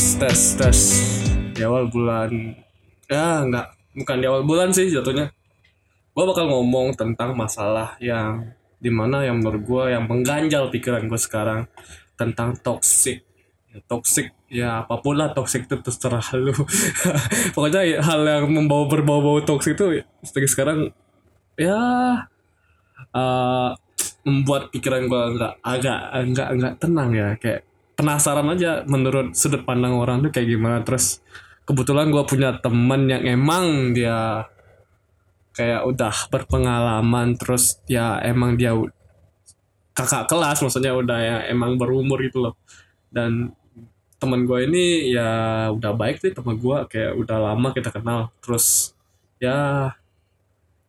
tes tes tes. Di awal bulan ya nggak bukan di awal bulan sih jatuhnya. Gue bakal ngomong tentang masalah yang di mana yang menurut gue yang mengganjal pikiran gue sekarang tentang toxic. Ya, toxic ya apa pun lah toxic itu terserah lu. Pokoknya ya, hal yang membawa berbau-bau toxic itu sekarang ya uh, membuat pikiran gue nggak agak nggak nggak tenang ya. Kayak penasaran aja menurut sudut pandang orang tuh kayak gimana. Terus kebetulan gue punya temen yang emang dia kayak udah berpengalaman terus ya emang dia kakak kelas maksudnya udah ya emang berumur gitu loh. Dan teman gue ini ya udah baik sih teman gue kayak udah lama kita kenal. Terus ya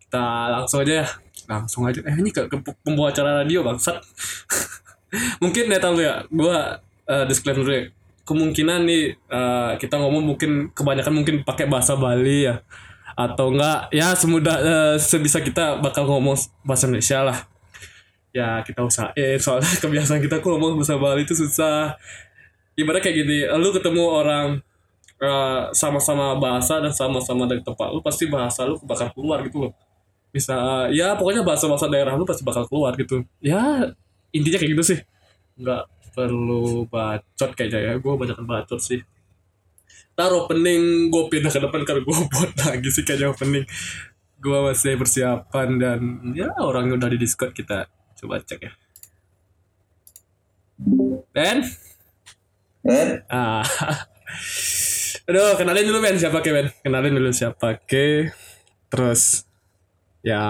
kita langsung aja ya langsung aja. Eh ini ke, ke pembawa acara radio bangsat. Mungkin ya tahu ya gue uh, disclaimer dulu ya. Kemungkinan nih uh, kita ngomong mungkin kebanyakan mungkin pakai bahasa Bali ya. Atau enggak ya semudah uh, sebisa kita bakal ngomong bahasa Indonesia lah. Ya kita usahain. Soalnya kebiasaan kita kok ngomong bahasa Bali itu susah. Ibarat kayak gini lu ketemu orang sama sama-sama bahasa dan sama-sama dari tempat lu pasti bahasa lu bakal keluar gitu loh. Bisa ya pokoknya bahasa-bahasa daerah lu pasti bakal keluar gitu. Ya intinya kayak gitu sih. Nggak perlu bacot kayaknya ya. Gue banyak bacot sih. Taruh opening gue pindah ke depan karena gue buat lagi sih kayaknya opening. Gue masih persiapan dan ya orang udah di discord kita coba cek ya. Ben? Ben? Ah. Aduh kenalin dulu Ben. Siapa ke Ben? Kenalin dulu siapa ke. Terus ya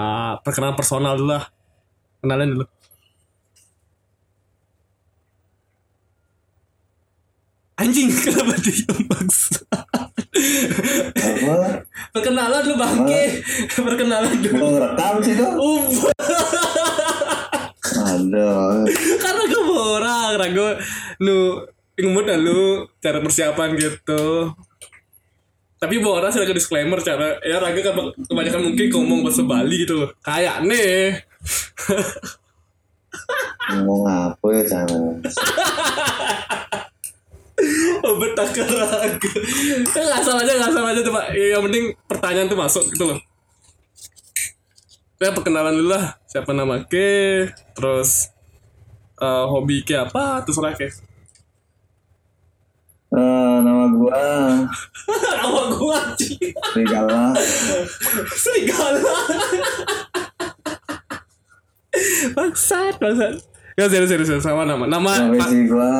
perkenalan personal dulu lah. Kenalin dulu Anjing kenapa diam bangsa? Apa? Perkenalan lu bangke. Perkenalan dulu. Mau ngerekam sih tuh? Aduh. Karena gue orang, ragu nu ngomong lu cara persiapan gitu. Tapi Bora sih lagi disclaimer cara ya Raga kan kebanyakan mungkin ngomong bahasa Bali gitu loh. Kayak nih. Ngomong apa ya cara? Oh betakar Raga. Ya nggak salah aja, nggak salah aja tuh Pak. Ya, yang penting pertanyaan tuh masuk gitu loh. Ya perkenalan dulu lah. Siapa nama ke, terus eh, hobi ke apa, terserah ke. Eh, nama gua Nama gua. Serigala. Serigala. bangsat, bangsat. Ya serius serius sama nama. Nama Profesi gua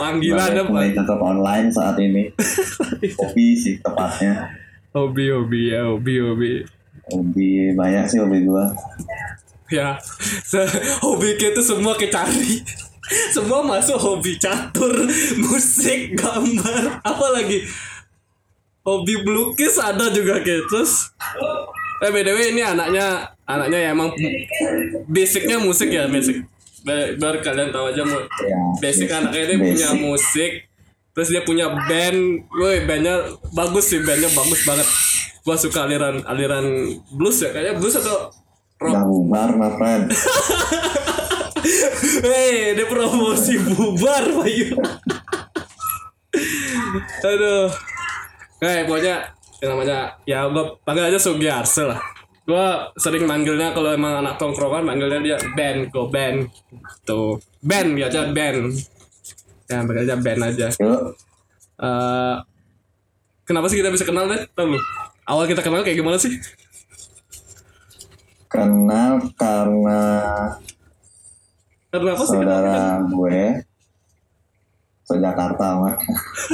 panggilan apa? pemain tetap online saat ini. Hobi sih tepatnya. Hobi hobi ya hobi hobi. Hobi banyak sih hobi gua. Ya, se- hobi kita semua kita cari. Semua masuk hobi catur, musik, gambar, apa lagi? Hobi melukis ada juga kayak terus. Eh btw ini anaknya anaknya ya emang basicnya musik ya basic. Biar, kalian tahu aja mau Ya, basic anaknya dia punya musik terus dia punya band woi bandnya bagus sih bandnya bagus banget gua suka aliran aliran blues ya kayaknya blues atau rock bubar, my friend. Hei, dia promosi bubar, Bayu. Aduh. Kayak pokoknya yang namanya ya gue panggil aja Sugiarse lah. Gue sering manggilnya kalau emang anak tongkrongan manggilnya dia Ben, go Ben. Tuh, Ben ya aja Ben. Ya, aja Ben aja. Eh, kenapa sih kita bisa kenal deh? Tahu? Awal kita kenal kayak gimana sih? kenal karena Karena apa sih? saudara gue Jakarta mah.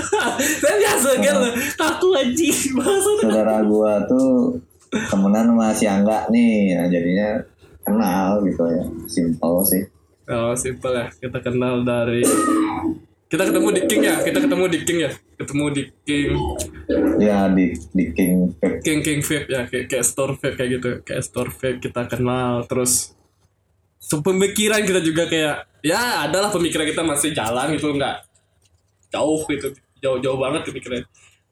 Saya biasa kan, aku anjing bahasa saudara gua tuh temenan sama si Angga nih. Nah, jadinya kenal gitu ya. Simple sih. Oh simple ya. Kita kenal dari kita ketemu di King ya? Kita ketemu di King ya? Ketemu di King ya di di King Vape. King King Vape ya. Kayak kayak store vape kayak gitu. Kayak store vape kita kenal. Terus so, pemikiran kita juga kayak ya adalah pemikiran kita masih jalan gitu. Nggak jauh gitu. Jauh jauh banget pemikiran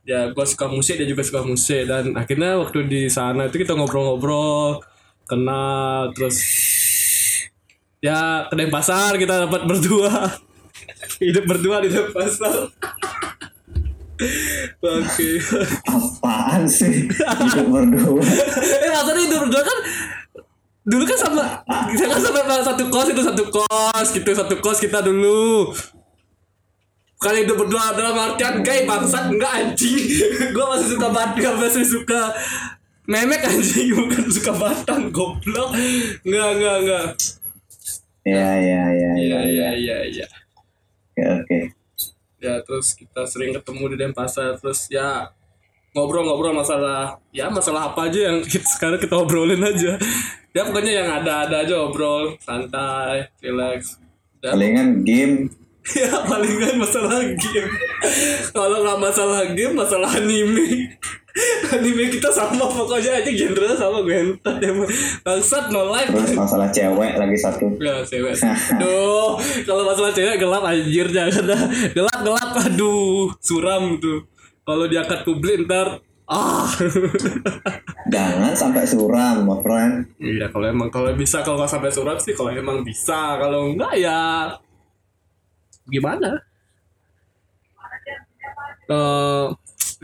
ya gue suka musik dia juga suka musik. Dan akhirnya waktu di sana itu kita ngobrol-ngobrol kenal terus ya ke Denpasar kita dapat berdua. Hidup berdua di Denpasar oke apaan sih? Hidup berdua. Eh rasanya hidup berdua kan dulu kan sama kita kan sama satu kos itu satu kos gitu satu kos kita dulu kali hidup berdua dalam artian gay bangsat enggak anjing. Gue masih suka batang masih suka memek anjing. Bukan suka batang goblok. Enggak enggak enggak. Ya ya ya iya ya iya ya. iya iya. Oke oke. Ya terus kita sering ketemu di Denpasar. Terus ya ngobrol-ngobrol masalah ya masalah apa aja yang kita, sekarang kita obrolin aja. Ya pokoknya yang ada-ada aja obrol santai relax. Dan palingan game ya palingan masalah game. Kalau nggak masalah game masalah anime. Anime kita sama pokoknya aja genre sama gue entar emang bangsat no life. Terus masalah cewek lagi satu. Ya cewek. Duh Kalau masalah cewek gelap anjir Jangan Gelap gelap Aduh Suram tuh Kalau diangkat publik ntar Ah. Jangan sampai suram my friend. Iya kalau emang Kalau bisa Kalau nggak sampai suram sih Kalau emang bisa. Kalau enggak ya Gimana Eh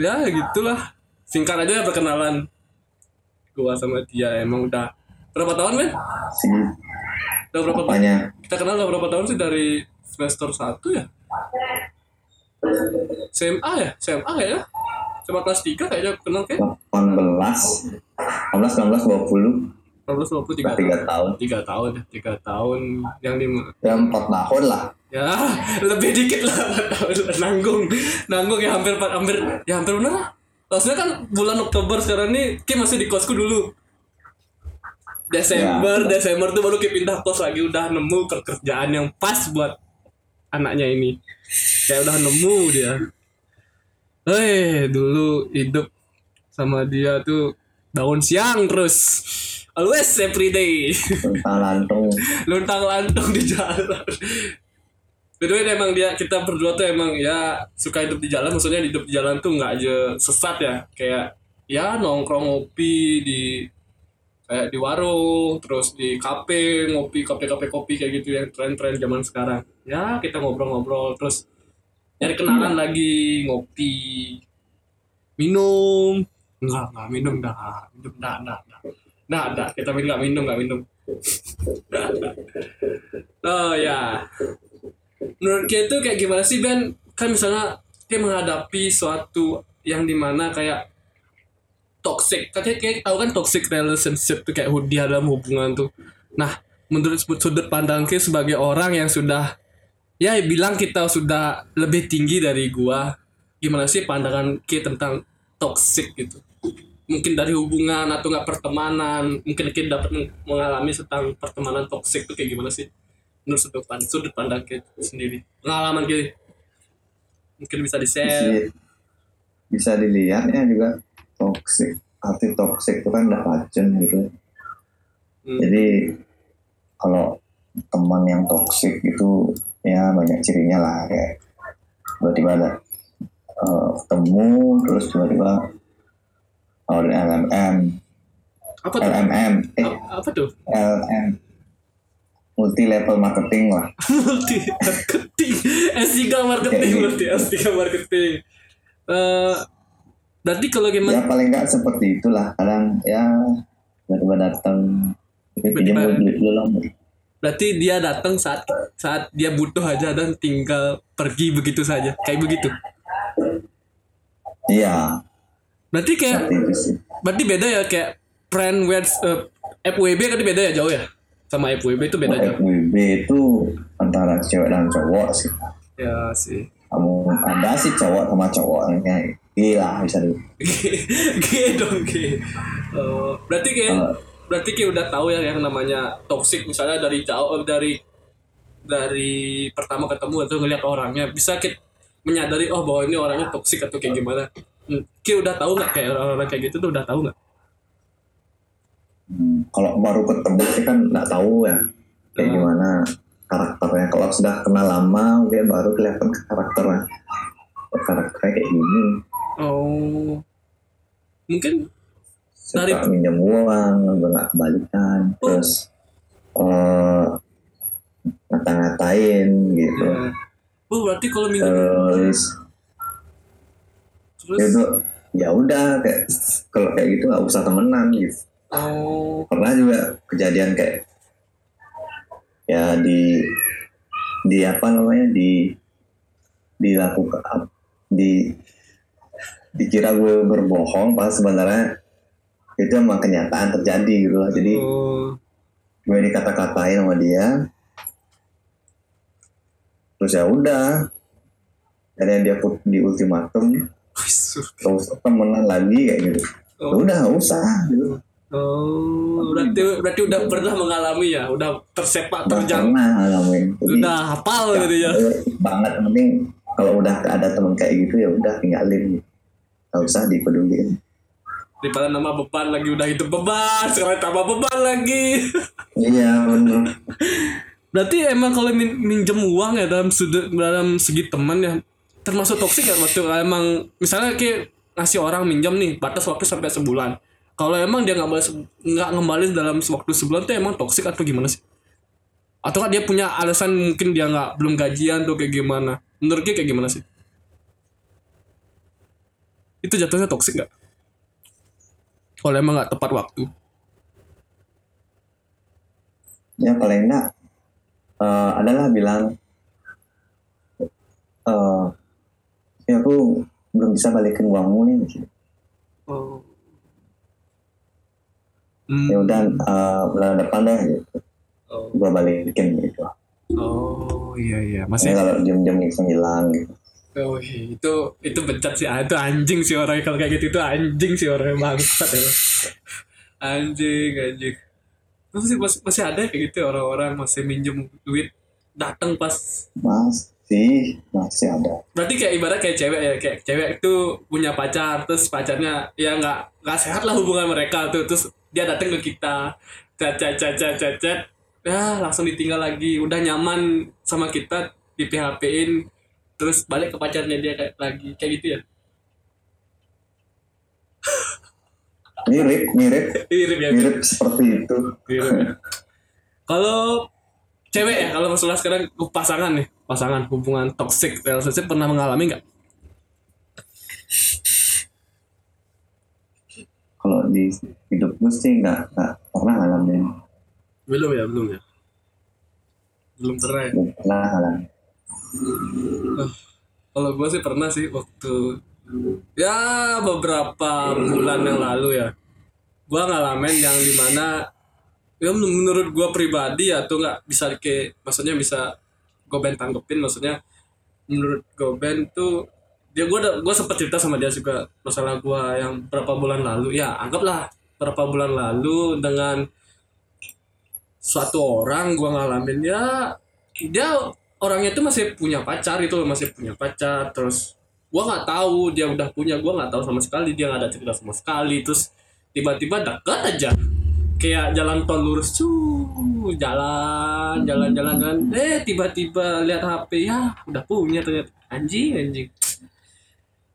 Ya gitulah Singkat aja ya perkenalan Gua sama dia Emang udah Berapa tahun men? si Udah berapa tahun? apanya Kita kenal udah berapa tahun sih dari semester 1 ya? SMA ya? SMA ya? SMA kelas 3 kayaknya kenal kayak 18 18 19 20 18 23 udah tiga tahun 3 tahun ya, 3 tahun yang di ya empat tahun lah ya lebih dikit lah. 4 tahun lah. nanggung. Nanggung ya hampir hampir ya hampir bener lah. Maksudnya kan bulan Oktober sekarang nih Kim masih di kosku dulu. Desember Ya. Desember tuh baru Kim pindah kos lagi. Udah nemu pekerjaan yang pas buat anaknya ini. Kayak udah nemu dia. Hei dulu hidup sama dia tuh bangun siang terus. Always every day. Tentang lantung. Luntang lantung di jalan By the way emang dia kita berdua tuh emang ya suka hidup di jalan. Maksudnya hidup di jalan tuh nggak aja sesat ya. Kayak ya nongkrong ngopi di kayak di warung terus di kafe ngopi kafe kafe kopi kayak gitu yang tren-tren zaman sekarang. Ya kita ngobrol-ngobrol terus nyari kenalan lagi ngopi minum. Enggak enggak minum dah minum dah dah dah dah dah kita minum nggak minum nggak minum. Oh ya menurut kita tuh kayak gimana sih Ben? Kan misalnya dia menghadapi suatu yang di mana kayak toxic. Katanya kayak tahu kan toxic relationship tuh kayak dia dalam hubungan tuh. Nah menurut sudut pandang kita sebagai orang yang sudah ya bilang kita sudah lebih tinggi dari gua gimana sih pandangan kita tentang toxic gitu? Mungkin dari hubungan atau nggak pertemanan mungkin kita dapat meng- mengalami tentang pertemanan toxic tuh kayak gimana sih menurut sudut pandang sudut pandang kita sendiri. Pengalaman kita mungkin bisa di share bisa, bisa dilihat ya juga toxic arti toxic itu kan udah racun gitu. Hmm. jadi kalau teman yang toxic itu ya banyak cirinya lah kayak tiba-tiba ada eh, ketemu terus tiba-tiba oh LMM apa tuh? LMM eh A- apa tuh? LM multi level marketing lah. Multi marketing S3 marketing berarti S3 marketing. Eh berarti kalau ya gimana paling nggak seperti itulah. Kadang ya tiba-tiba datang Tiba-tiba- duit dulu berarti dia datang saat saat dia butuh aja dan tinggal pergi begitu saja. Kayak begitu? Iya. Berarti kayak berarti beda ya kayak friend with eh, FWB kan beda ya jauh ya sama FWB itu beda jauh. FWB itu antara cewek dan cowok sih. Ya sih. Kamu ada sih cowok sama cowok kayak gila bisa dulu G dong G Oh, berarti kayak Kalau- berarti kayak udah tahu ya yang namanya toxic misalnya dari jauh eh, dari dari pertama ketemu atau ngeliat orangnya. Bisa kita menyadari oh bahwa ini orangnya toxic atau kayak gimana? Hmm, Ki udah tahu nggak kayak orang-orang kayak gitu tuh udah tahu nggak Hmm, kalau baru ketemu sih kan nggak tahu ya kayak Hmm. gimana karakternya. Kalau sudah kenal lama mungkin baru kelihatan karakternya. Karakternya kayak gini. Oh. Mungkin suka Dari- minjem uang nggak kembalikan Oh. terus eh ngata-ngatain gitu. Ya, oh berarti kalau minjem terus terus? ya udah kayak kalau kayak gitu nggak usah temenan gitu oh. Pernah juga kejadian kayak ya di di apa namanya di dilakukan di dikira gue berbohong pas sebenarnya itu emang kenyataan terjadi gitu loh jadi oh. gue dikata-katain sama dia. Terus ya udah akhirnya dia put di ultimatum. Usah temenan lagi kayak gitu. Oh. udah gak usah gitu Oh, berarti berarti udah pernah mengalami ya, udah tersepak terjang, pernah ngalamin Jadi, udah hafal gitu ya. eh, banget. Penting kalau udah ada temen kayak gitu ya udah tinggalin. Gak usah dipeduliin. Daripada nama beban lagi udah itu beban, sekarang tambah beban lagi. iya bener. Berarti emang kalau min minjem uang ya dalam sudut dalam segi teman ya termasuk toksik ya waktu emang misalnya kayak ngasih orang minjem nih batas waktu sampai sebulan. Kalau emang dia nggak balas nggak ngembali dalam waktu sebulan tuh emang toksik atau gimana sih? Atau kan dia punya alasan mungkin dia nggak belum gajian tuh kayak gimana? Menurut dia kayak gimana sih? Itu jatuhnya toksik nggak? Kalau emang nggak tepat waktu. ya paling enggak eh, adalah bilang eh ya aku belum bisa balikin uangmu nih. Oh. Hmm. ya udah eh, bulan depan deh gitu. Oh. gua balikin gitu. Oh iya iya. Masih kalau jam-jam langsung hilang gitu. Oh iya. itu itu becat sih. Ah, itu anjing sih orang kalau kayak gitu itu anjing sih orang bangsat ya. Anjing anjing. Masih masih, masih ada kayak gitu orang-orang masih minjem duit datang pas. Masih masih ada. Berarti kayak ibarat kayak cewek ya kayak cewek itu punya pacar terus pacarnya ya nggak nggak sehat lah hubungan mereka tuh. Terus dia datang ke kita. Cat cat cat cat cat cat ya langsung ditinggal lagi. Udah nyaman sama kita di PHP in terus balik ke pacarnya dia kayak lagi. Kayak gitu ya? Mirip mirip. Mirip ya? Mirip seperti itu. Mirip. Kalau cewek ya kalau masalah sekarang pasangan nih. Pasangan hubungan toxic. Relationship pernah mengalami nggak kalau di hidup gue sih nggak nggak pernah ngalamin. Belum ya belum ya? Belum pernah ya? Belum pernah ngalamin. Kalau gue sih pernah sih waktu ya beberapa bulan yang lalu ya. Gue ngalamin yang di mana ya men- menurut gue pribadi ya tuh nggak bisa ke maksudnya bisa Goben tanggepin. Maksudnya menurut Goben tuh dia gue gue sempat cerita sama dia juga masalah gue yang berapa bulan lalu. Ya anggaplah berapa bulan lalu dengan suatu orang gue ngalamin ya dia orangnya itu masih punya pacar itu masih punya pacar. Terus gua nggak tahu dia udah punya gua nggak tahu sama sekali dia nggak ada cerita sama sekali. Terus tiba-tiba dekat aja. Kayak jalan tol lurus cuy jalan jalan jalan jalan. Eh tiba-tiba lihat HP ya udah punya ternyata. Anjing anjing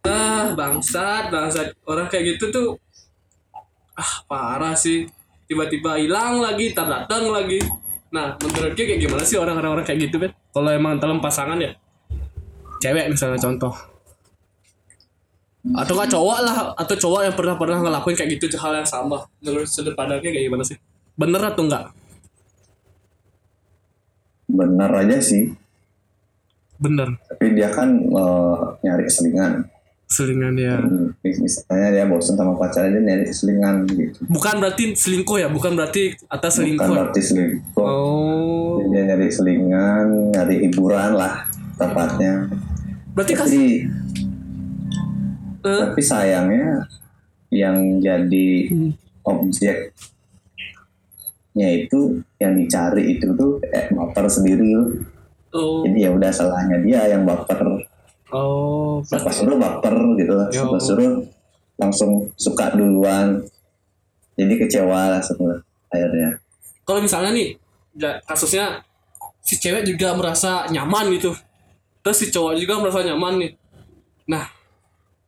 ah bangsat bangsat. Orang kayak gitu tuh ah parah sih. Tiba-tiba hilang lagi tak datang lagi. Nah menurut dia kayak gimana sih orang-orang kayak gitu kan kalau emang dalam pasangan ya? Cewek misalnya contoh. Atau nggak cowok lah atau cowok yang pernah pernah ngelakuin kayak gitu hal yang sama. Menurut sudut pandangnya kayak gimana sih? Bener atau enggak benar aja sih. Bener. Tapi dia kan eh, nyari selingan selingan ya. Hmm, misalnya dia bosan sama pacarnya dia nyari selingan gitu. Bukan berarti selingkuh ya? Bukan berarti atas bukan selingkuh ya? berarti selingkuh. Oh. Dia nyari selingan nyari hiburan lah tepatnya. Berarti tapi eh, tapi sayangnya yang jadi Hmm. objeknya itu yang dicari itu tuh eh, baper sendiri oh. Jadi ya udah salahnya dia yang baper oh siapa suruh baper gitu lah Yo. siapa suruh langsung suka duluan. Jadi kecewa lah semua akhirnya. Kalau misalnya nih kasusnya si cewek juga merasa nyaman gitu. Terus si cowok juga merasa nyaman nih. Nah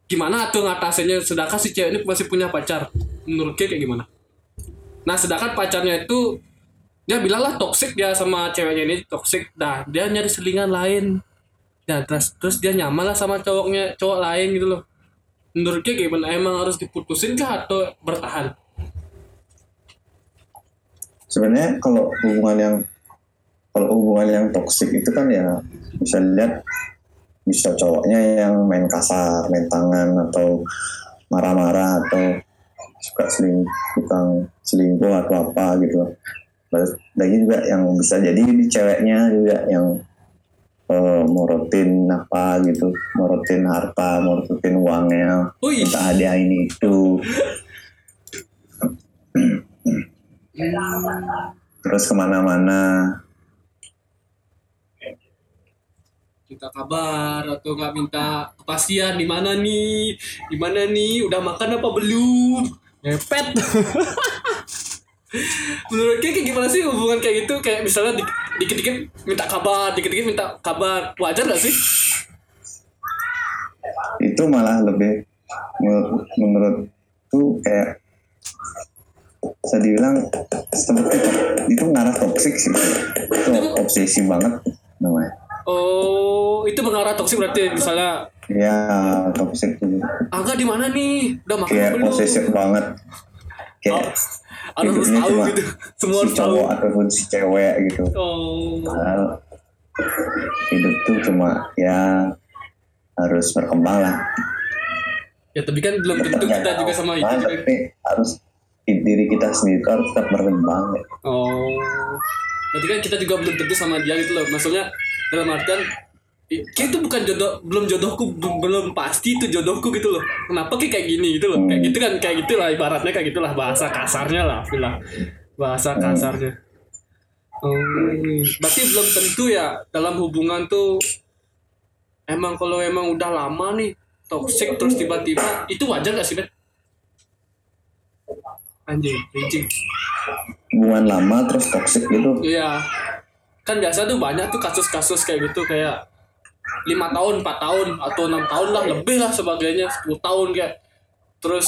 gimana tuh ngatasinnya? Sedangkan si cewek ini masih punya pacar. Menurut dia kayak gimana? Nah sedangkan pacarnya itu dia bilang lah toxic dia sama ceweknya ini toxic. Dah dia nyari selingan lain ya terus terus dia nyaman lah sama cowoknya cowok lain gitu loh. Menurut Ki gimana? Emang harus diputusin kah atau bertahan? Sebenarnya kalau hubungan yang kalau hubungan yang toksik itu kan ya bisa lihat bisa cowoknya yang main kasar, main tangan atau marah-marah atau suka seling tukang selingkuh atau apa gitu. Lagi juga yang bisa jadi di ceweknya juga yang uh, morotin apa gitu, morotin harta, morotin uangnya, Wih. minta hadiah ini itu. Terus ke mana-mana. Minta kabar atau nggak minta kepastian di mana nih? Di mana nih? Udah makan apa belum? Ngepet menurut kayak gimana sih hubungan kayak gitu? Kayak misalnya di- dikit-dikit minta kabar dikit-dikit minta kabar. Wajar gak sih? Itu malah lebih menurut, menurut tuh kayak bisa dibilang seperti itu ngarah toksik sih. Itu obsesi banget namanya. Oh itu mengarah toksik berarti misalnya ya toksik tuh. Angga di mana nih? Udah makan kayak posesif banget kayak harus hidupnya tahu cuma gitu semua si harus tahu cowok ataupun si cewek gitu oh padahal hidup tuh cuma ya harus berkembang lah ya tapi kan belum tentu kita juga sama itu juga. tapi harus diri kita sendiri harus tetap berkembang ya. Oh, berarti kan kita juga belum tentu sama dia gitu loh. Maksudnya dalam artian kayak itu bukan jodoh, belum jodohku, belum, pasti itu jodohku gitu loh. Kenapa kayak kayak gini gitu loh? Kayak gitu kan, kayak gitulah ibaratnya kayak gitulah bahasa kasarnya lah, bilang bahasa kasarnya. Hmm, berarti belum tentu ya dalam hubungan tuh emang kalau emang udah lama nih toxic terus tiba-tiba itu wajar gak sih Ben? Anjing, anjing. hubungan lama terus toksik gitu Iya. Kan biasa tuh banyak tuh kasus-kasus kayak gitu kayak lima tahun, 4 tahun atau enam tahun lah lebih lah sebagainya 10 tahun kayak. Terus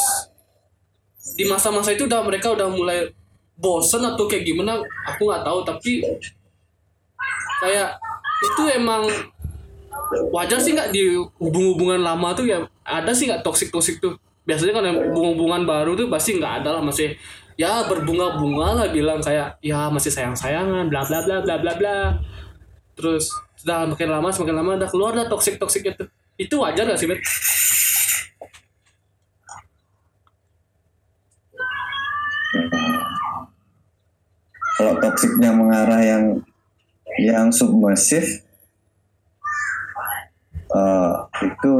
di masa-masa itu udah mereka udah mulai bosen atau kayak gimana aku nggak tahu tapi kayak itu emang wajar sih nggak di hubung-hubungan lama tuh ya ada sih nggak toksik toksik tuh. Biasanya kan hubungan-hubungan baru tuh pasti nggak ada lah masih ya berbunga-bunga lah bilang kayak ya masih sayang-sayangan bla bla bla bla bla bla. Terus sudah makin lama semakin lama udah keluar dah toksik toksik itu itu wajar gak sih Bet? kalau toksiknya mengarah yang yang submersif eh, itu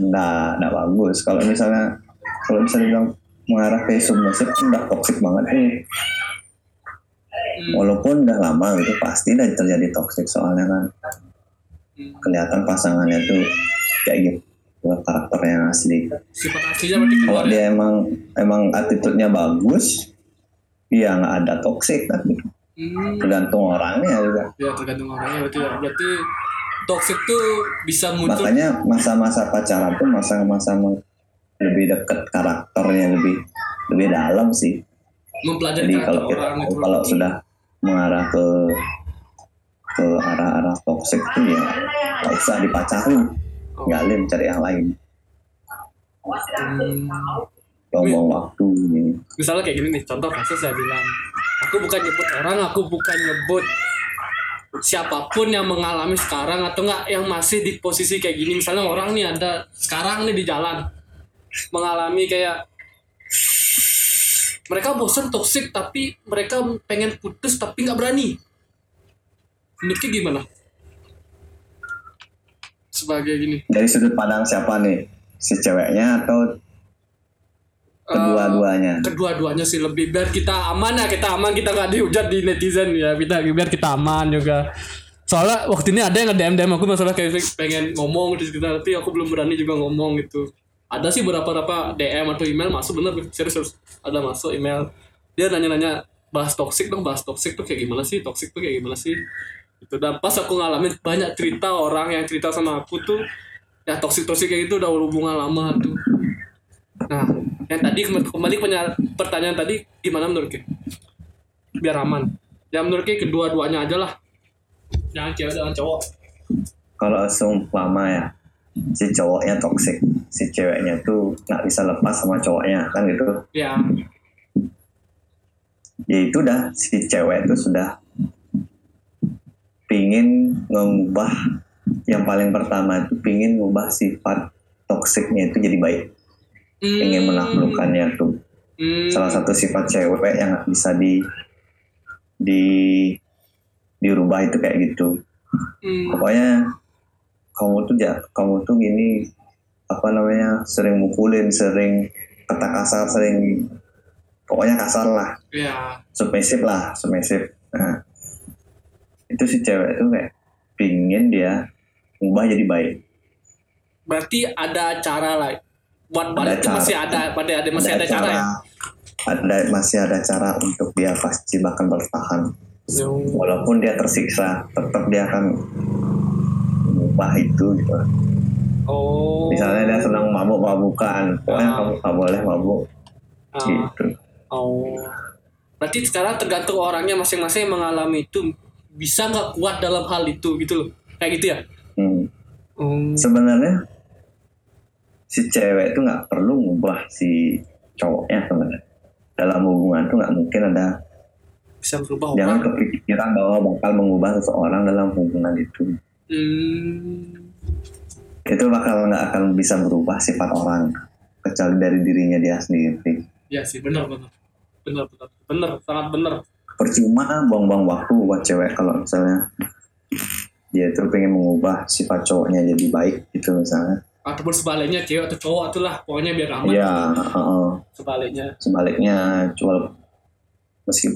nggak nggak bagus kalau misalnya kalau misalnya bilang mengarah ke submersif itu udah toksik banget nih walaupun udah lama gitu pasti udah terjadi toksik soalnya kan Hmm. Kelihatan pasangannya tuh kayak gitu karakter yang asli. Sifat aslinya berarti kalau keluar ya? dia emang emang attitude-nya bagus ya nggak ada toksik kan Hmm. tergantung orangnya juga. Ya tergantung orangnya berarti ya. Berarti toxic tuh bisa muncul makanya masa-masa pacaran tuh masa-masa lebih dekat karakternya lebih lebih dalam sih. Mempelajari jadi kalau kita orang itu. kalau sudah mengarah ke ke arah-arah toksik tuh ya nggak usah dipacarin. Ngalih cari yang lain. Hmm. buang waktu ini. Misalnya kayak gini nih contoh kasus saya bilang aku bukan nyebut orang aku bukan nyebut siapa pun yang mengalami sekarang atau enggak yang masih di posisi kayak gini. Misalnya orang nih ada sekarang nih di jalan mengalami kayak mereka bosan toksik tapi mereka pengen putus tapi nggak berani menurutnya gimana? Sebagai gini. Dari sudut pandang siapa nih? Si ceweknya atau kedua-duanya? Kedua-duanya sih lebih biar kita aman ya kita aman kita nggak dihujat di netizen ya kita biar kita aman juga. Soalnya waktu ini ada yang nge DM DM aku masalah kayak pengen ngomong di sekitar tapi aku belum berani juga ngomong gitu. Ada sih beberapa beberapa DM atau email masuk bener serius serius. Ada masuk email. Dia nanya-nanya bahas toxic dong bahas toxic tuh kayak gimana sih? Toxic tuh kayak gimana sih itu dan pas aku ngalamin banyak cerita orang yang cerita sama aku tuh ya toxic toxic kayak gitu udah hubungan lama tuh Nah, yang tadi kembali penya- pertanyaan tadi gimana menurut Ki? Biar aman. Ya menurut Ki kedua-duanya aja lah. Jangan cewek jangan cowok. kalau seumpama ya si cowoknya toxic si ceweknya tuh nggak bisa lepas sama cowoknya kan gitu ya ya itu dah si cewek itu sudah pingin mengubah yang paling pertama itu pingin mengubah sifat toksiknya itu jadi baik. Ingin menaklukkannya tuh. Hmm. salah satu sifat cewek yang bisa di di dirubah itu kayak gitu. Hmm. pokoknya kamu tuh ya kamu tuh gini apa namanya sering mukulin sering kata kasar sering pokoknya kasar lah. Ya submisif lah submisif nah itu si cewek tuh kayak pingin dia ubah jadi baik. Berarti ada cara lah. Buat Ada balik itu cara. masih ada pada ada masih ada, cara, ya? Ada masih ada cara untuk dia pasti bahkan bertahan. Walaupun dia tersiksa tetap dia akan mengubah itu gitu. Oh. Misalnya dia sedang mabuk-mabukan pokoknya Ah. kamu nggak boleh mabuk. Ah, gitu. Oh. Berarti sekarang tergantung orangnya masing-masing mengalami itu bisa nggak kuat dalam hal itu gitu loh. Kayak gitu ya? Hmm. Hmm. sebenarnya si cewek itu nggak perlu ngubah si cowoknya sebenarnya. Dalam hubungan tuh nggak mungkin ada. Bisa berubah jangan orang kepikiran bahwa bakal mengubah seseorang dalam hubungan itu. Hmm. itu bakal nggak akan bisa berubah sifat orang kecuali dari dirinya dia sendiri. Ya sih benar benar. Benar benar. Benar sangat benar percuma buang-buang waktu buat cewek kalau misalnya dia tuh pengen mengubah sifat cowoknya jadi baik gitu misalnya. Ataupun sebaliknya cewek atau cowok itulah pokoknya biar aman ya heeh. sebaliknya. Sebaliknya jual meski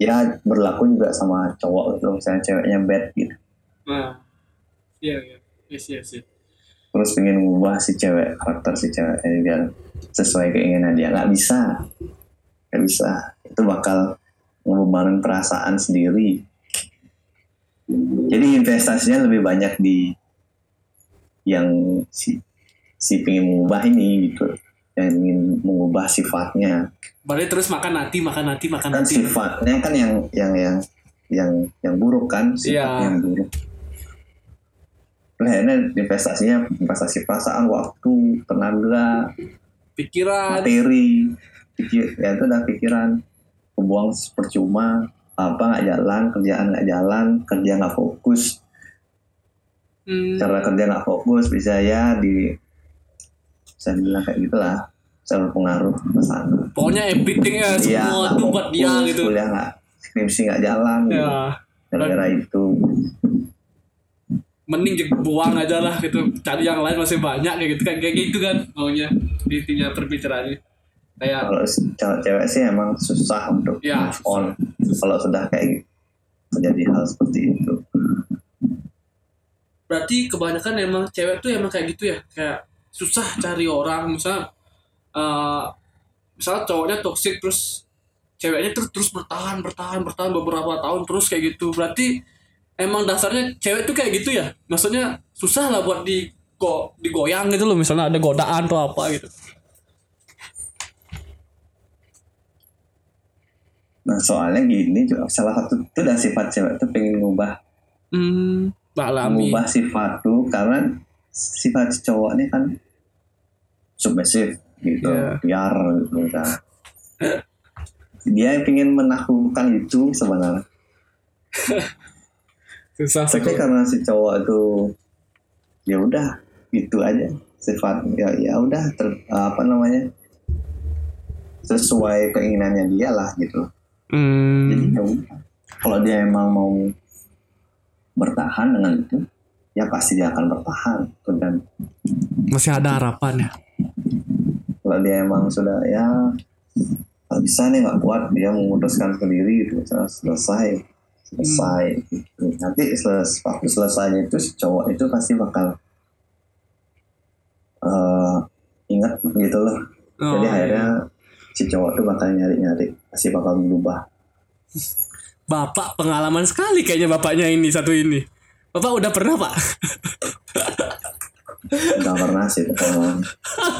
ya berlaku juga sama cowok gitu misalnya ceweknya bad gitu. Nah iya iya. Yes yes yes. Terus pengen mengubah si cewek karakter si cewek ini biar sesuai keinginan dia. Nggak bisa. Nggak bisa. Itu bakal ngebebanin perasaan sendiri. Jadi investasinya lebih banyak di yang si si pengen mengubah ini gitu. Yang ingin mengubah sifatnya. Berarti terus makan nanti makan nanti makan kan nanti sifatnya kan yang yang yang yang yang buruk kan? Iya. sifatnya yang buruk. Nah ini investasinya investasi perasaan waktu tenaga pikiran. materi. Pikir ya itu udah pikiran kebuang percuma apa nggak jalan kerjaan nggak jalan kerja nggak fokus. Hmm. cara kerja nggak fokus bisa ya di saya bilang kayak gitulah saya berpengaruh ke sana. Pokoknya everything ya Iya, semua nggak tuh buat dia gitu. kuliah nggak skripsi nggak jalan gitu. ya. gara-gara itu. Mending buang aja lah gitu cari yang lain masih banyak kayak gitu kan kayak gitu kan maunya intinya perbicaraannya kayak kalau cewek sih emang susah untuk Ya, move on. Kalau sudah kayak gitu terjadi hal seperti itu. Berarti kebanyakan emang cewek tuh emang kayak gitu ya? Kayak susah cari orang misal eh misalnya cowoknya toxic terus ceweknya terus terus bertahan bertahan bertahan beberapa tahun terus kayak gitu. Berarti emang dasarnya cewek tuh kayak gitu ya? Maksudnya susah lah buat di kok digoyang gitu loh misalnya ada godaan atau apa gitu nah soalnya gini juga salah satu itu dah sifat cewek tuh pengen ngubah. Hmm ngubah sifat tuh karena sifat cowok ini kan submissive gitu biar gitu kan. Dia pengen menaklukkan itu sebenarnya. Susah tapi karena si cowok itu ya udah gitu aja sifat. Ya ya udah ter- apa namanya sesuai keinginannya dia lah gitu jadi hmm ya udah. kalau dia emang mau bertahan dengan itu ya pasti dia akan bertahan dan masih ada harapan ya kalau dia emang sudah ya nggak bisa nih nggak kuat dia memutuskan sendiri misalnya selesai selesai gitu. nanti seles, waktu selesainya itu si cowok itu pasti bakal eh ingat gitu loh Oh, jadi iya. akhirnya si cowok tuh bakal nyari-nyari pasti bakal berubah. Bapak pengalaman sekali kayaknya bapaknya ini satu ini. Bapak udah pernah pak? nggak pernah sih pengalaman.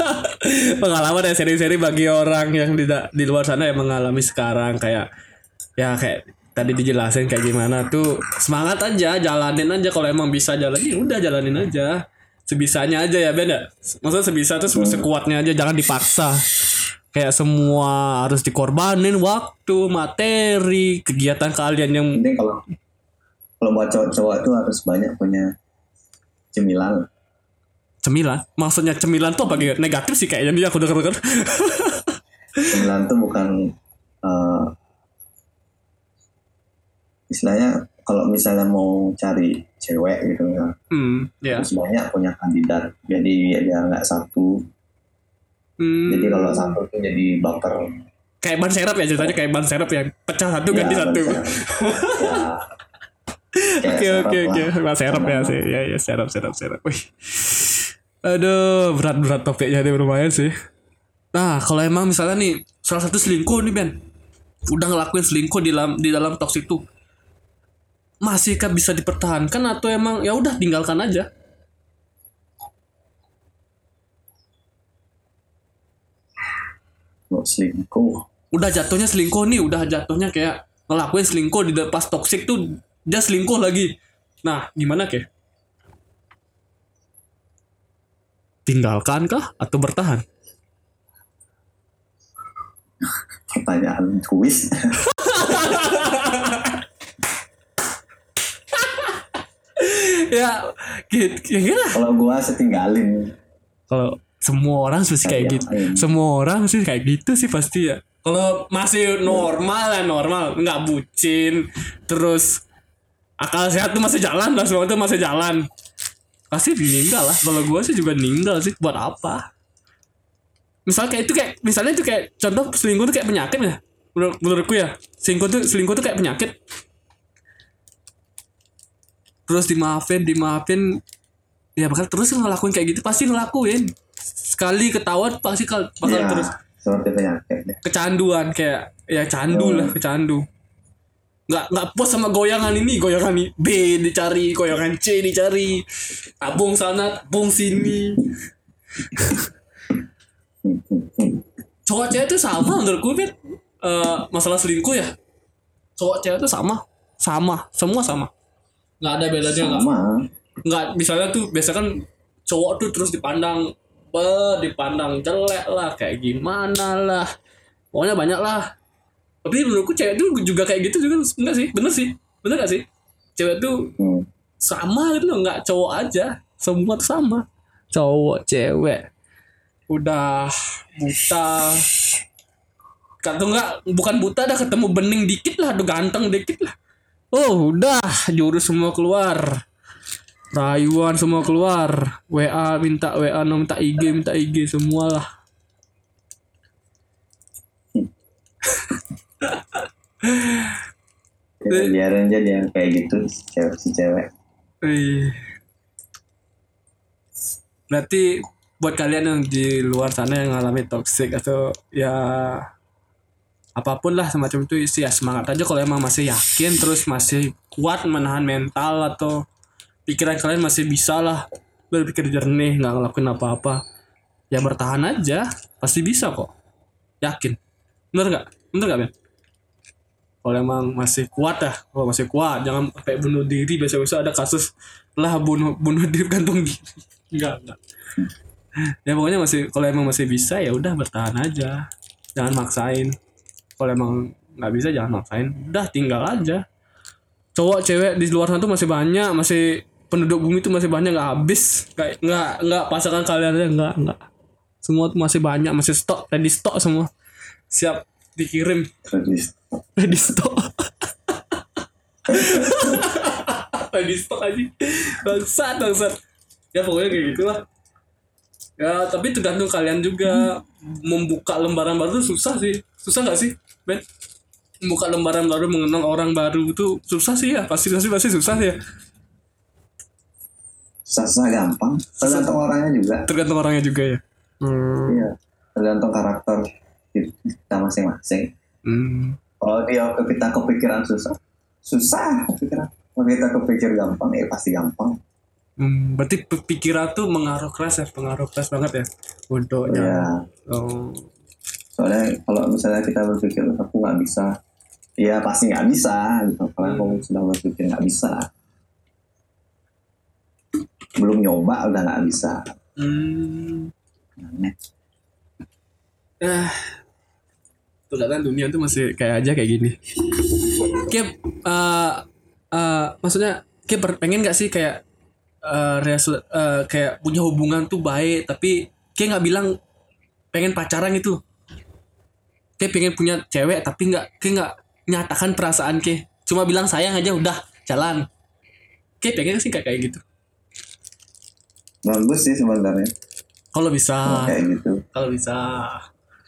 Pengalaman ya seri-seri bagi orang yang di, di luar sana yang mengalami sekarang kayak ya kayak tadi dijelasin kayak gimana tuh semangat aja jalanin aja. Kalau emang bisa jalan ya udah jalanin aja. Sebisanya aja ya Ben ya? Maksudnya sebisa tuh sekuatnya aja jangan dipaksa kayak semua harus dikorbanin waktu materi kegiatan kalian yang penting kalau kalau buat cowok-cowok tuh harus banyak punya cemilan. cemilan? Maksudnya cemilan tuh apa? Gitu negatif sih kayaknya dia aku denger denger cemilan tuh bukan eh, istilahnya kalau misalnya mau cari cewek gitu ya hmm ya harus banyak punya kandidat. Jadi biar nggak satu Hmm, jadi kalau satu tuh jadi baper kayak ban serep ya ceritanya kayak ban serep ya pecah satu ganti Ya, satu bener. Ya. Oke oke oke. Mas serap ya sih, ya ya serap serap serap. Wih, aduh berat berat topiknya dia lumayan sih. Nah kalau emang misalnya nih salah satu selingkuh nih Ben, udah ngelakuin selingkuh di dalam di dalam toks itu, masihkah bisa dipertahankan atau emang ya udah tinggalkan aja? Mau selingkuh Udah jatuhnya selingkuh nih, udah jatuhnya kayak ngelakuin selingkuh di pas toksik tuh dia selingkuh lagi. Nah gimana kayak? Tinggalkan kah atau bertahan? pertanyaan kuis ya gitu ya gitu lah. kalau gua setinggalin kalau semua orang pasti kayak Kayak gitu. yang- semua orang sih kayak gitu sih pasti ya. Kalau masih normal ya normal. Nggak bucin. Terus akal sehat tuh masih jalan lah semua tuh masih jalan. Pasti meninggal lah. Kalau gua sih juga meninggal sih. Buat apa? Misal kayak itu kayak misalnya itu kayak contoh selingkuh tuh kayak penyakit ya. Menurut menurutku ya. Selingkuh tuh selingkuh tuh kayak penyakit. Terus dimaafin dimaafin. Ya bakal terus ngelakuin kayak gitu pasti ngelakuin sekali ketahuan pasti kal- bakal ya terus seperti penyakit ya. kecanduan kayak ya candu lah kecandu. Nggak nggak puas sama goyangan ini. Goyangan ini B dicari goyangan C dicari. Tabung sana tabung sini. Cowok cewek itu sama menurutku Eh, masalah selingkuh ya. Cowok cewek itu sama. Sama. Semua sama. Nggak ada bedanya nggak sama. Nggak misalnya tuh biasa kan cowok tuh terus dipandang be dipandang jelek lah kayak gimana lah. Pokoknya banyak lah. Tapi menurutku cewek tuh juga kayak gitu juga enggak sih bener sih. Bener gak sih? Cewek tuh Hmm. sama gitu loh nggak cowok aja. Semua tuh sama. Cowok cewek. Udah buta. Kata enggak bukan buta dah ketemu bening dikit lah, udah ganteng dikit lah. Oh, udah jurus semua keluar. Rayuan semua keluar. WA minta WA no, minta IG minta IG semua lah. Ya, biarin aja dia kayak gitu si cewek si cewek Wih. Berarti buat kalian yang di luar sana yang ngalami toxic atau ya apa pun lah semacam itu sih ya semangat aja kalau emang masih yakin terus masih kuat menahan mental atau pikiran kalian masih bisa lah berpikir jernih nggak ngelakuin apa-apa. Ya bertahan aja pasti bisa kok. Yakin. Bener nggak? Bener nggak Ben kalau emang masih kuat ya kalau masih kuat jangan sampai bunuh diri. Biasa-biasa ada kasus lah bunuh bunuh diri gantung diri. Enggak enggak ya pokoknya masih kalau emang masih bisa ya udah bertahan aja. Jangan maksain. Kalau emang nggak bisa jangan maksain. Udah tinggal aja. Cowok cewek di luar sana tuh masih banyak masih penduduk bumi tuh masih banyak nggak habis. Kayak nggak nggak pasangan kalian aja nggak nggak. Semua tuh masih banyak masih stok ready stok semua. Siap dikirim. Terus ready stock ready stock aja. Bangsat bangsat. Ya pokoknya kayak gitulah. Ya tapi tergantung kalian juga. Membuka lembaran baru tuh susah sih. Susah nggak sih Ben? Membuka lembaran baru mengenal orang baru itu susah sih ya. Pasti pasti pasti susah sih ya susah gampang. Tergantung orangnya juga. Tergantung orangnya juga ya. Hmm. iya tergantung karakter kita masing-masing. Hmm. kalau dia kita kepikiran susah susah kepikiran. Kalau kita kepikir gampang ya pasti gampang. Hmm, berarti pikiran tuh mengaruh keras ya pengaruh keras banget ya untuk ya oh. soalnya kalau misalnya kita berpikir aku nggak bisa ya pasti nggak bisa gitu. Kalau Hmm. kamu sudah berpikir nggak bisa belum nyoba udah nggak bisa Hmm. Aneh. Ah. Ternyata dunia tuh masih kayak aja kayak gini. Kayak eh eh, maksudnya kayak pengen gak sih kayak eh resu- eh, kayak punya hubungan tuh baik tapi kayak nggak bilang pengen pacaran gitu. Kayak pengen punya cewek tapi nggak kayak nggak nyatakan perasaan kayak cuma bilang sayang aja udah jalan. Kayak pengen sih kayak kayak gitu. Bagus sih sebenarnya. Kalau kalau bisa, kayak gitu. Kalau bisa.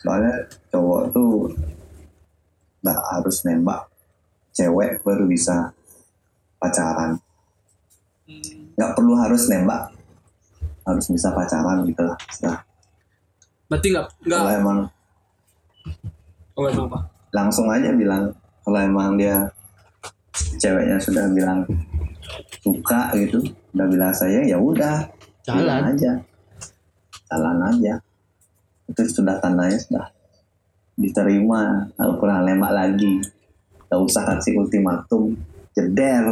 soalnya cowok tuh nggak harus nembak cewek baru bisa pacaran. Hmm. nggak perlu harus nembak harus bisa pacaran gitu lah Nah, Berarti nggak nggak. Kalau emang kalau emang apa? langsung aja bilang kalau emang dia ceweknya sudah bilang suka gitu udah bilang sayang ya udah Jalan. Jalan aja. Jalan aja. Itu sudah tandanya sudah diterima. Kalau kurang nembak lagi gak usah kasih ultimatum. Jeder.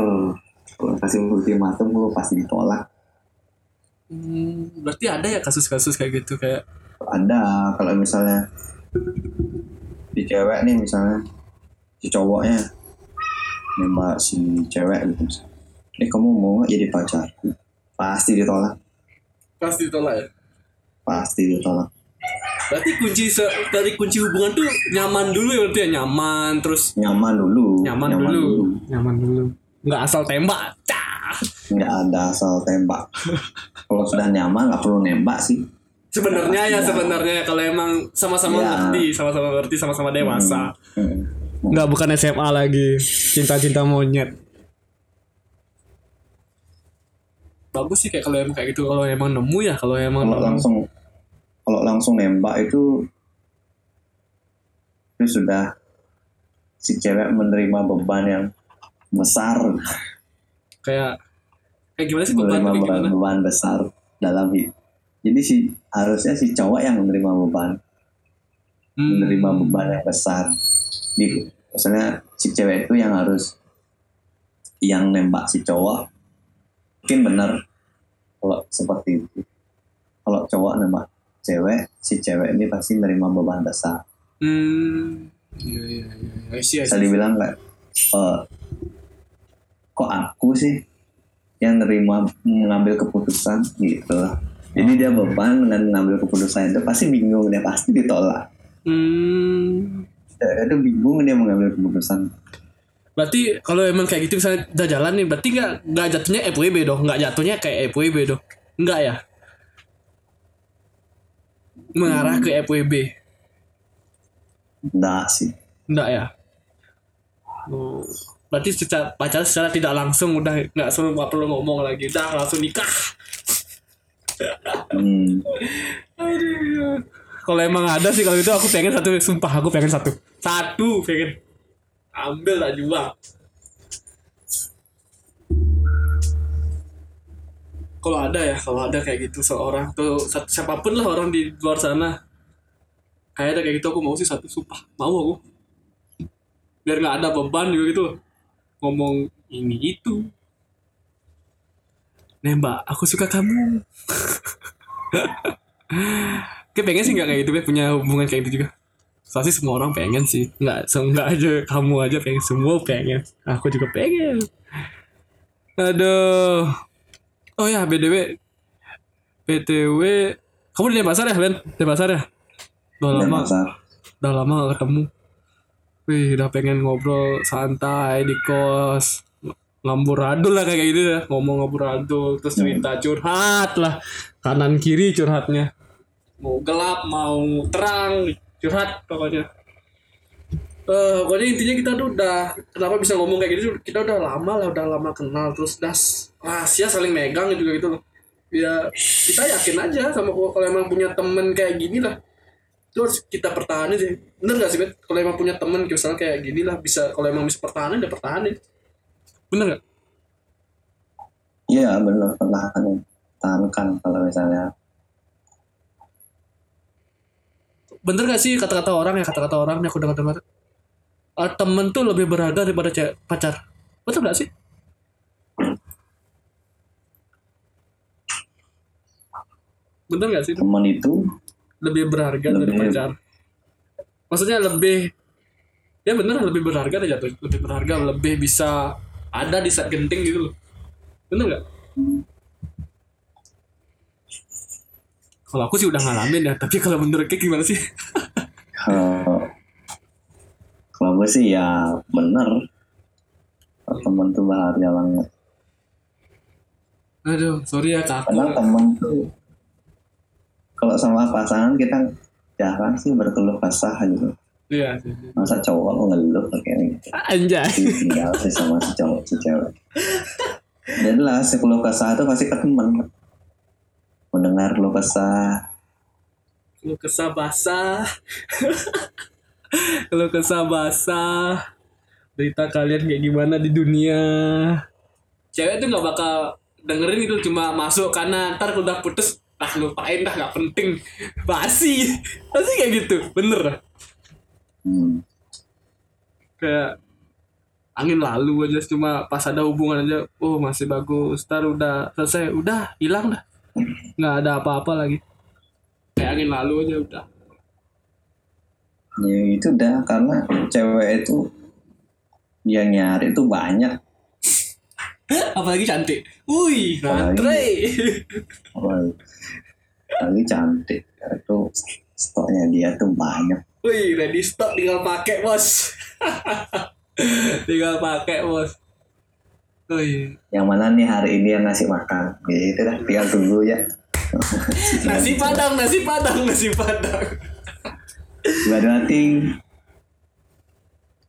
Kalau kasih ultimatum lu pasti ditolak. Hmm, berarti ada ya kasus-kasus kayak gitu kayak? Ada. Kalau misalnya di cewek nih misalnya si cowoknya nembak si cewek gitu misalnya. ini kamu mau jadi pacarku pasti ditolak pasti ditolak ya. pasti ditolak. Berarti kunci se- dari kunci hubungan tuh nyaman dulu ya berarti ya? Nyaman terus nyaman dulu. Nyaman, dulu. nyaman dulu. Nggak asal tembak. Cah. nggak ada asal tembak. Kalau sudah nyaman nggak perlu nembak sih. Sebenarnya ya Iya. sebenarnya kalau emang sama-sama Iya. ngerti sama-sama ngerti sama-sama dewasa. Hmm. nggak bukan SMA lagi. Cinta-cinta monyet bagus sih kayak kalau emang kayak gitu. Kalau emang nemu ya kalau emang kalau nemu. langsung kalau langsung nembak itu itu sudah si cewek menerima beban yang besar. Kayak kayak gimana sih beban? Menerima beban, gimana? beban besar dalam hidup jadi si harusnya si cowok yang menerima beban. Hmm. menerima beban yang besar. Di misalnya si cewek itu yang harus yang nembak si cowok mungkin benar kalau seperti itu kalau cowok nembak cewek si cewek ini pasti menerima beban besar Hmm. Iya iya iya. I see, I bisa dibilang kayak eh, kok aku sih yang nerima mengambil keputusan gitu jadi dia beban dengan mengambil keputusan itu pasti bingung dia pasti ditolak Hmm. dia itu bingung dia mengambil keputusan Berarti kalau emang kayak gitu misalnya udah jalan nih, berarti nggak nggak jatuhnya FWB dong, nggak jatuhnya kayak FWB dong, nggak ya? Mengarah ke FWB, enggak sih nggak ya? Oh. Berarti secara pacaran secara tidak langsung udah nggak perlu nggak perlu ngomong lagi, udah langsung nikah. hmm. Aduh. Kalau emang ada sih kalau itu aku pengen satu, sumpah aku pengen satu, satu pengen ambil tak jual. Kalau ada ya, kalau ada kayak gitu seorang tuh siapa pun lah orang di luar sana, kayak ada kayak gitu aku mau sih satu, sumpah mau aku. Biar nggak ada beban juga gitu, ngomong ini itu. Nembak, aku suka kamu. Kayak pengen sih nggak kayak gitu, Beb, punya hubungan kayak gitu juga. Sih semua orang pengen sih, nggak nggak aja kamu aja pengen, semua pengen. Aku juga pengen. Aduh. Oh ya, btw, btw, kamu di Denpasar ya, Ben? Denpasar ya? Udah lama, udah lama gak ketemu. Wih, udah pengen ngobrol santai di kos. Ngamburadul lah kayak gitu ya. Ngomong ngamburadul, terus cerita curhat lah. Kanan kiri curhatnya. Mau gelap, mau terang, curhat pokoknya. Eh, pokoknya intinya kita tuh udah kenapa bisa ngomong kayak gitu kita udah lama lah udah lama kenal terus das rahasia saling megang juga gitu loh ya kita yakin aja sama kalau emang punya temen kayak gini lah itu harus kita pertahanin sih bener gak sih Bet? kalau emang punya temen misalnya kayak gini lah bisa kalau emang bisa pertahanin ya pertahanin bener gak? iya benar pertahanan tahankan kalau misalnya bener gak sih kata-kata orang ya? Kata-kata orang nih aku dengar-dengar. Eh, temen tuh lebih berharga daripada cewek pacar. Betul gak sih? Bener gak sih? Teman itu lebih berharga dari Lebih- pacar. Maksudnya lebih ya bener lebih berharga deh jatuh. Lebih berharga lebih bisa ada di saat genting gitu loh. Bener nggak kalau aku sih udah ngalamin ya tapi kalau menurut kayak gimana sih? Kalau kalau gue sih ya bener. Teman tuh berharga banget. Aduh sorry ya kak. Karena teman tuh kalau sama pasangan kita jarang sih berkeluh kesah gitu. Iya sih. masa cowok mau ngeluh kayak gitu anjay. Tinggal sih sama si cowok si cewek. Dan lah si keluh kesah itu pasti ke teman mendengar keluh kesah. Lu kesah basah. Lu kesah basah. Berita kalian kayak gimana di dunia? Cewek tuh nggak bakal dengerin itu cuma masuk karena ntar udah putus ah lupain dah nggak penting. Basi. Pasti kayak gitu bener. Hmm. kayak angin lalu aja cuma pas ada hubungan aja oh masih bagus. Ntar udah selesai udah hilang dah nggak ada apa-apa lagi. Kayak angin lalu aja udah. Ya itu dah karena cewek itu yang nyari itu banyak. Apalagi cantik. Wih Apalagi- nantre Apalagi lagi cantik. Itu stoknya dia tuh banyak. Wih ready stock tinggal pakai bos. Tinggal pakai bos wih. Yang mana nih hari ini yang ngasih makan? Gitu dah tinggal tunggu ya. Nasi padang nasi padang nasi padang. Gak ada ting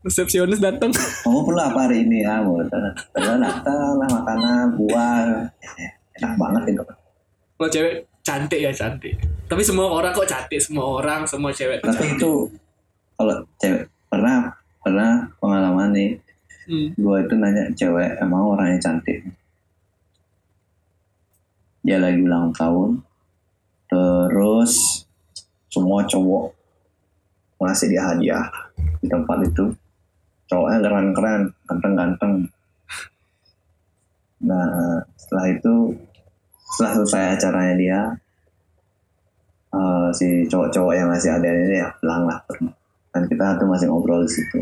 resepsionis datang kamu perlu apa hari ini? Ya mau datang. Lah makanan buah. Enak banget itu. Kalau cewek cantik ya cantik. Tapi semua orang kok cantik? Semua orang semua cewek tapi cantik. itu kalau cewek pernah pernah pengalaman nih Hmm. gue itu nanya cewek emang orangnya cantik? Dia lagi ulang tahun. Terus semua cowok ngasih dia hadiah di tempat itu. Cowoknya keren-keren ganteng-ganteng. Nah setelah itu setelah selesai acaranya dia eh, si cowok-cowok yang ngasih hadiah ini ya pulang lah dan kita tuh masih ngobrol di situ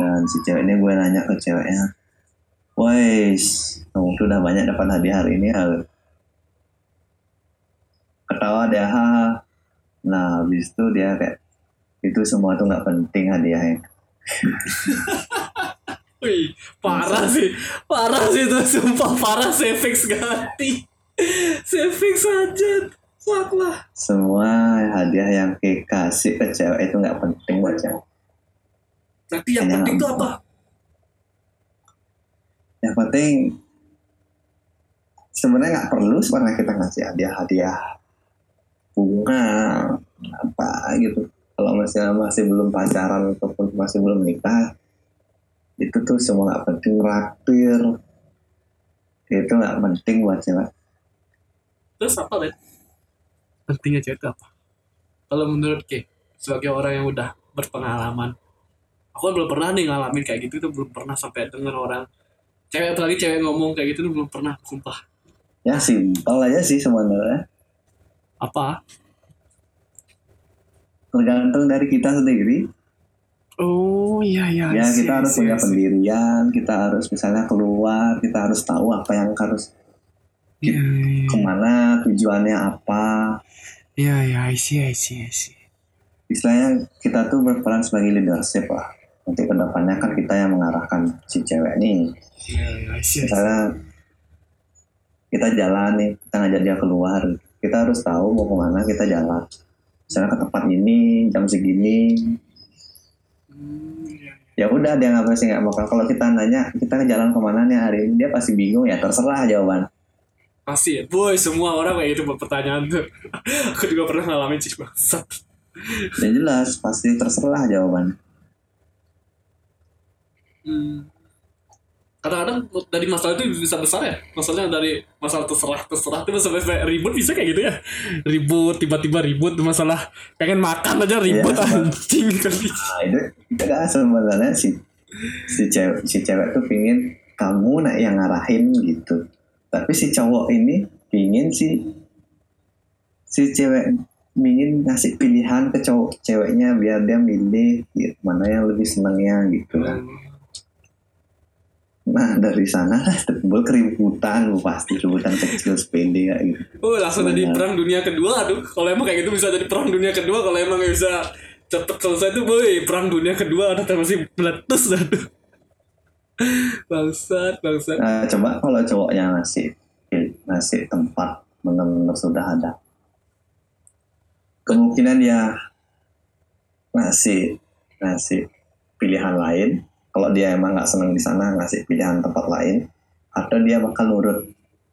dan si cewek ini gue nanya ke ceweknya Wais, kamu tuh udah banyak dapat hadiah hari ini ya. Ketawa dia, haha. Nah, habis itu dia kayak, itu semua tuh nggak penting hadiahnya. Wih, parah sih, parah sih itu, sumpah parah saya fix ganti, saya fix aja, fuck lah. Semua hadiah yang dikasih ke cewek itu nggak penting buat cewek. Tapi yang Kayaknya penting tuh nggak- apa? Yang penting, sebenarnya nggak perlu sebenarnya kita ngasih hadiah-hadiah bunga apa gitu. Kalau masih masih belum pacaran ataupun masih belum nikah, itu tuh semua nggak penting raktir. Itu nggak penting buat cewek. Terus apa Ben? Pentingnya cewek itu apa? Kalau menurut Ke, sebagai orang yang udah berpengalaman, aku belum pernah nih ngalamin kayak gitu tuh belum pernah sampai denger orang cewek apalagi cewek ngomong kayak gitu tuh belum pernah sumpah Ya simpel aja sih sebenarnya. apa Tergantung dari kita sendiri. oh iya iya Ya I see, kita harus see, punya I see. pendirian, kita harus misalnya keluar, kita harus tahu apa yang harus iya iya ke mana tujuannya apa. iya iya I see I see I see Istilahnya kita tuh berperan sebagai leadership lah. Nanti ke depannya kan kita yang mengarahkan si cewek nih. iya iya I see, I see. Misalnya kita jalan nih, kita ngajak dia keluar. Kita harus tahu mau ke mana kita jalan. Misalnya ke tempat ini, jam segini. Hmm, iya, Ya iya. udah dia nggak pasti nggak bakal. Kalau kita nanya kita ke jalan ke mana nih hari ini, dia pasti bingung ya terserah jawaban. pasti ya boy semua orang kayak gitu buat pertanyaan tuh aku juga pernah ngalamin sih bangsat Ya jelas pasti terserah jawaban. Hmm. kadang-kadang dari masalah itu bisa besar ya masalahnya dari masalah terserah terserah itu sampai, sampai ribut bisa kayak gitu ya ribut tiba-tiba ribut masalah pengen makan aja ribut Iya. anjing kali Nah, itu itu kan sebenarnya si si cewek si cewek tuh pingin kamu nak yang ngarahin gitu. Tapi si cowok ini pingin si si cewek pingin ngasih pilihan ke cowok ceweknya biar dia milih gitu, mana yang lebih senangnya gitu kan. Nah dari sana timbul keributan lu pasti keributan kecil sepele kayak gitu. Oh langsung jadi perang dunia kedua aduh kalau emang kayak gitu bisa jadi perang dunia kedua kalau emang nggak bisa cepet selesai tuh boy perang dunia kedua ada masih meletus aduh bangsat bangsat Nah, coba kalau cowoknya ngasih ngasih tempat benar-benar sudah ada. Kemungkinan dia ngasih ngasih pilihan lain. Kalau dia emang nggak senang di sana ngasih pilihan tempat lain, atau dia bakal nurut.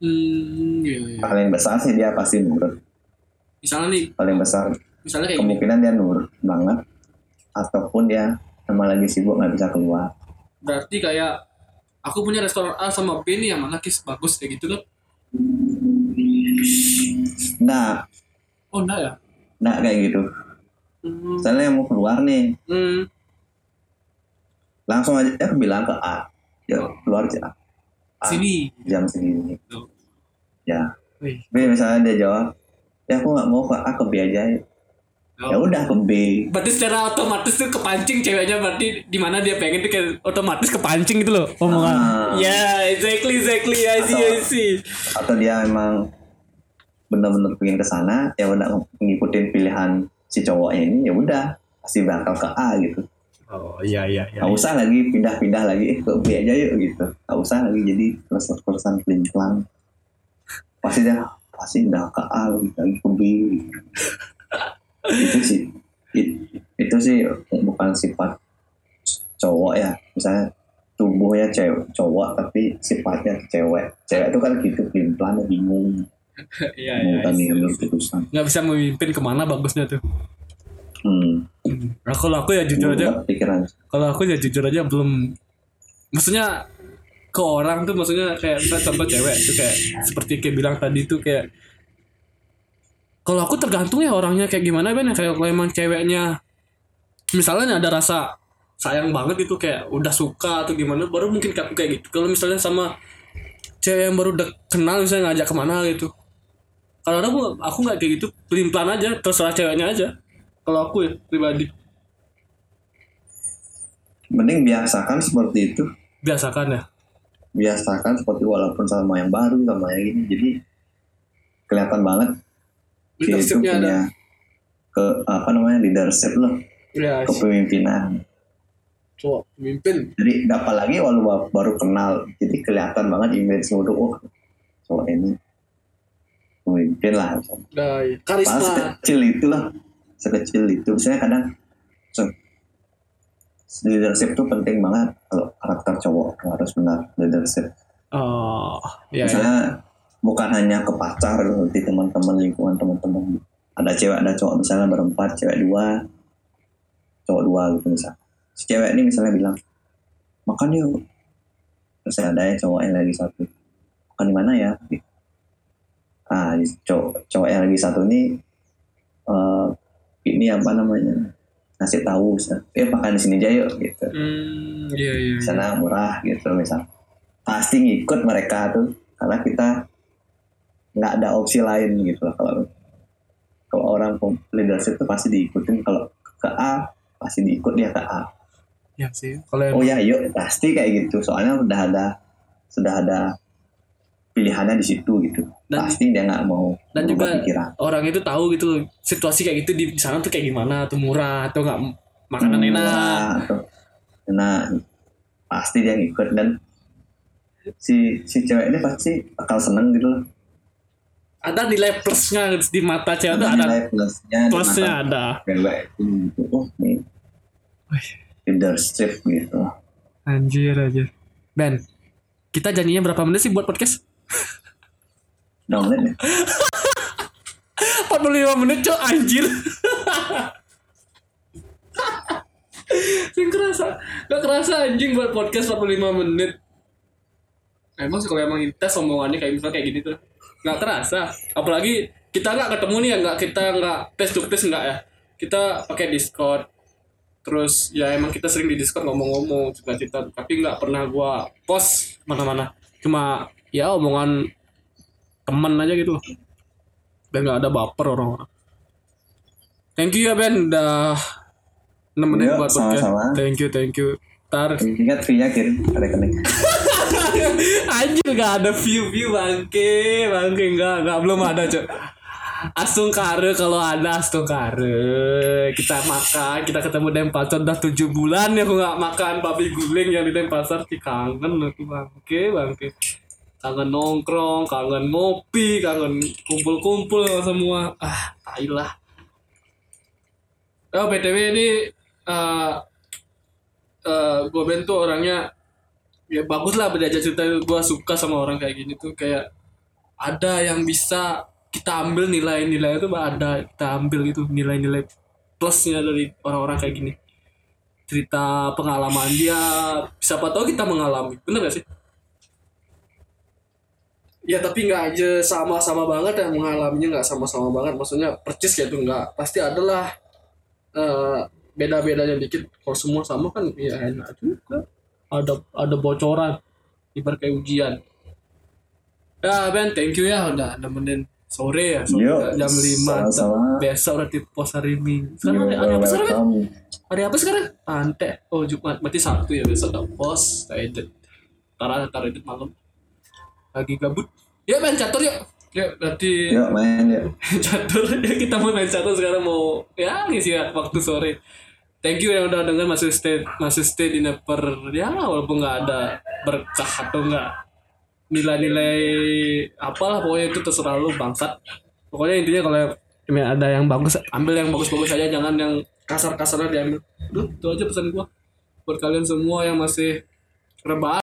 hmm iya, iya. Paling besar sih dia pasti nurut. misalnya nih Paling besar misalnya kayak gini kemungkinan dia nurut banget, ataupun dia emang lagi sibuk nggak bisa keluar. berarti kayak aku punya restoran A sama B nih yang mana kis bagus kayak gitu loh Nah, oh enggak ya nah kayak gitu. hmm. Misalnya yang mau keluar nih, hmm. Langsung aja bilang ke A ya keluar aja A, sini jam segini Tuh. ya Wih. B misalnya dia jawab ya aku nggak mau ke A ke B aja ya Oh. udah ke B Berarti secara otomatis tuh kepancing ceweknya berarti di mana dia pengen tuh kayak otomatis kepancing gitu loh omongan. Ah. Ya, exactly exactly I see I see. atau dia emang benar-benar pengen ke sana ya udah ngikutin pilihan si cowoknya ini ya udah pasti bakal ke A gitu Oh iya iya iya. nggak usah lagi pindah-pindah lagi eh, ke B aja yuk gitu nggak usah lagi jadi terus-terusan pelin-pelan pasti dia pasti udah ke A lagi lagi ke B itu sih it- itu sih bukan sifat cowok ya misalnya tubuhnya cewek cowok tapi sifatnya cewek cewek itu kan gitu pelin-pelan bingung Iya mau iya. I see. ngambil keputusan Nggak bisa memimpin ke mana bagusnya tuh. Hmm. Nah, kalau aku ya jujur aja, pikiran. Kalau aku ya jujur aja belum. Maksudnya ke orang tuh maksudnya kayak misalnya contoh cewek tuh kayak seperti kayak bilang tadi tuh kayak kalau aku tergantung ya orangnya kayak gimana Ben. Ya kayak kalau emang ceweknya misalnya ada rasa sayang banget itu kayak udah suka atau gimana baru mungkin aku kayak gitu. Kalau misalnya sama cewek yang baru dek kenal misalnya ngajak ke mana gitu. Kalau aku aku nggak kayak gitu pelin pelan aja terserah ceweknya aja kalau aku ya pribadi. Mending biasakan seperti itu. Biasakan ya? Biasakan seperti walaupun sama yang baru sama yang ini. Jadi kelihatan banget dia itu leadershipnya ada. punya ke apa namanya leadership loh. Ya kepemimpinan. Cowok pemimpin. Jadi apalagi walau ba- baru kenal. Jadi kelihatan banget image untuk oh cowok ini pemimpin lah. Malah karisma. Sekecil itu lah sekecil itu. Misalnya kadang se- leadership tuh penting banget kalau karakter cowok harus benar leadership. Oh ya, ya. misalnya bukan hanya ke pacar di teman-teman lingkungan teman-teman. Ada cewek ada cowok. Misalnya berempat cewek dua cowok dua gitu misalnya si cewek ini misalnya bilang makan yuk. Terus ada ya cowok yang lagi satu makan di mana ya? Ah cowok cowok yang lagi satu ini eh ini apa namanya? Ngasih tahu misalnya, eh makan di sini aja yuk gitu. Hmm iya iya di sana murah gitu misal. Pasti ngikut mereka tuh karena kita nggak ada opsi lain gitu lah kalau kalau orang leadership tuh pasti diikutin. Kalau ke A pasti diikut dia ke A. Ya sih kalau oh ya yuk pasti kayak gitu. Soalnya udah ada sudah ada pilihannya di situ gitu. Dan- pasti dia nggak mau dan juga pikiran. orang itu tahu gitu situasi kayak gitu di sana tuh kayak gimana tuh murah atau nggak makanan Hmm, enak. murah atau nah pasti dia ngikut dan si si cewek ini pasti bakal seneng gitu loh ada nilai plusnya di mata cewek ada ada. Nilai plusnya plusnya mata ada. cewek itu gitu. oh nih. Leadership gitu. Anjir aja Ben kita janjinya berapa menit sih buat podcast download ya 45 menit cok. Anjir. Gak kerasa. Gak kerasa anjing buat podcast 45 menit. Emang sih kalau emang tes omongannya kayak misalnya kayak gini tuh nggak terasa apalagi kita nggak ketemu nih ya nggak kita nggak tes to tes nggak ya. Kita pakai discord. Terus ya emang kita sering di discord ngomong-ngomong cerita-cerita. Tapi nggak pernah gua post mana-mana. Cuma ya omongan teman aja gitu loh. Dan nggak ada baper orang-orang thank you ya Ben. Udah nemenin Yuk, buat podcast. thank you thank you. Tar Ingat fee-nya kirim rekening. Anjir gak ada view-view bangke Bangke. Enggak, enggak belum ada cok. Astung kare kalau ada astung kare. Kita makan, kita ketemu Denpasar. Udah 7 bulan ya aku gak makan babi guling yang di Denpasar. Ki kangen aku bangke bangke Kangen nongkrong, kangen ngopi, kangen kumpul-kumpul semua. Ah, tai lah. Oh BTW ini eh eh gue Ben tuh orangnya ya bagus lah belajar cerita gue suka sama orang kayak gini tuh. Kayak ada yang bisa kita ambil nilai-nilai itu ada kita ambil gitu nilai-nilai plusnya dari orang-orang kayak gini. Cerita pengalaman dia siapa tahu kita mengalami. Bener gak sih ya tapi nggak aja sama-sama banget ya mengalaminya nggak sama-sama banget. Maksudnya percis gitu nggak. Pasti adalah eh, beda-bedanya dikit. Kalau semua sama kan ya enak juga. Ada ada bocoran. Ibarat kayak ujian. Ya Ben thank you ya udah nemenin sore ya. Sore Yuk, jam 5 sama-sama. besok udah pos hari minggu. Sekarang hari, hari apa sekarang? Welcome. hari apa sekarang? Ante oh Jumat. Berarti Sabtu ya besok udah pos saya edit ntar ntar edit malam. Lagi gabut ya main catur yuk. Yuk berarti Yuk main yuk. catur. Ya kita mau main catur sekarang mau ya ngisi waktu sore. Thank you yang udah denger masih stay masih stay di never ya walaupun nggak ada berkah atau enggak nilai-nilai apalah pokoknya itu terserah lu bangsat. Pokoknya intinya kalau yang ada yang bagus ambil yang bagus-bagus aja jangan yang kasar-kasarnya diambil. Duh, itu aja pesan gua. Buat kalian semua yang masih rebahan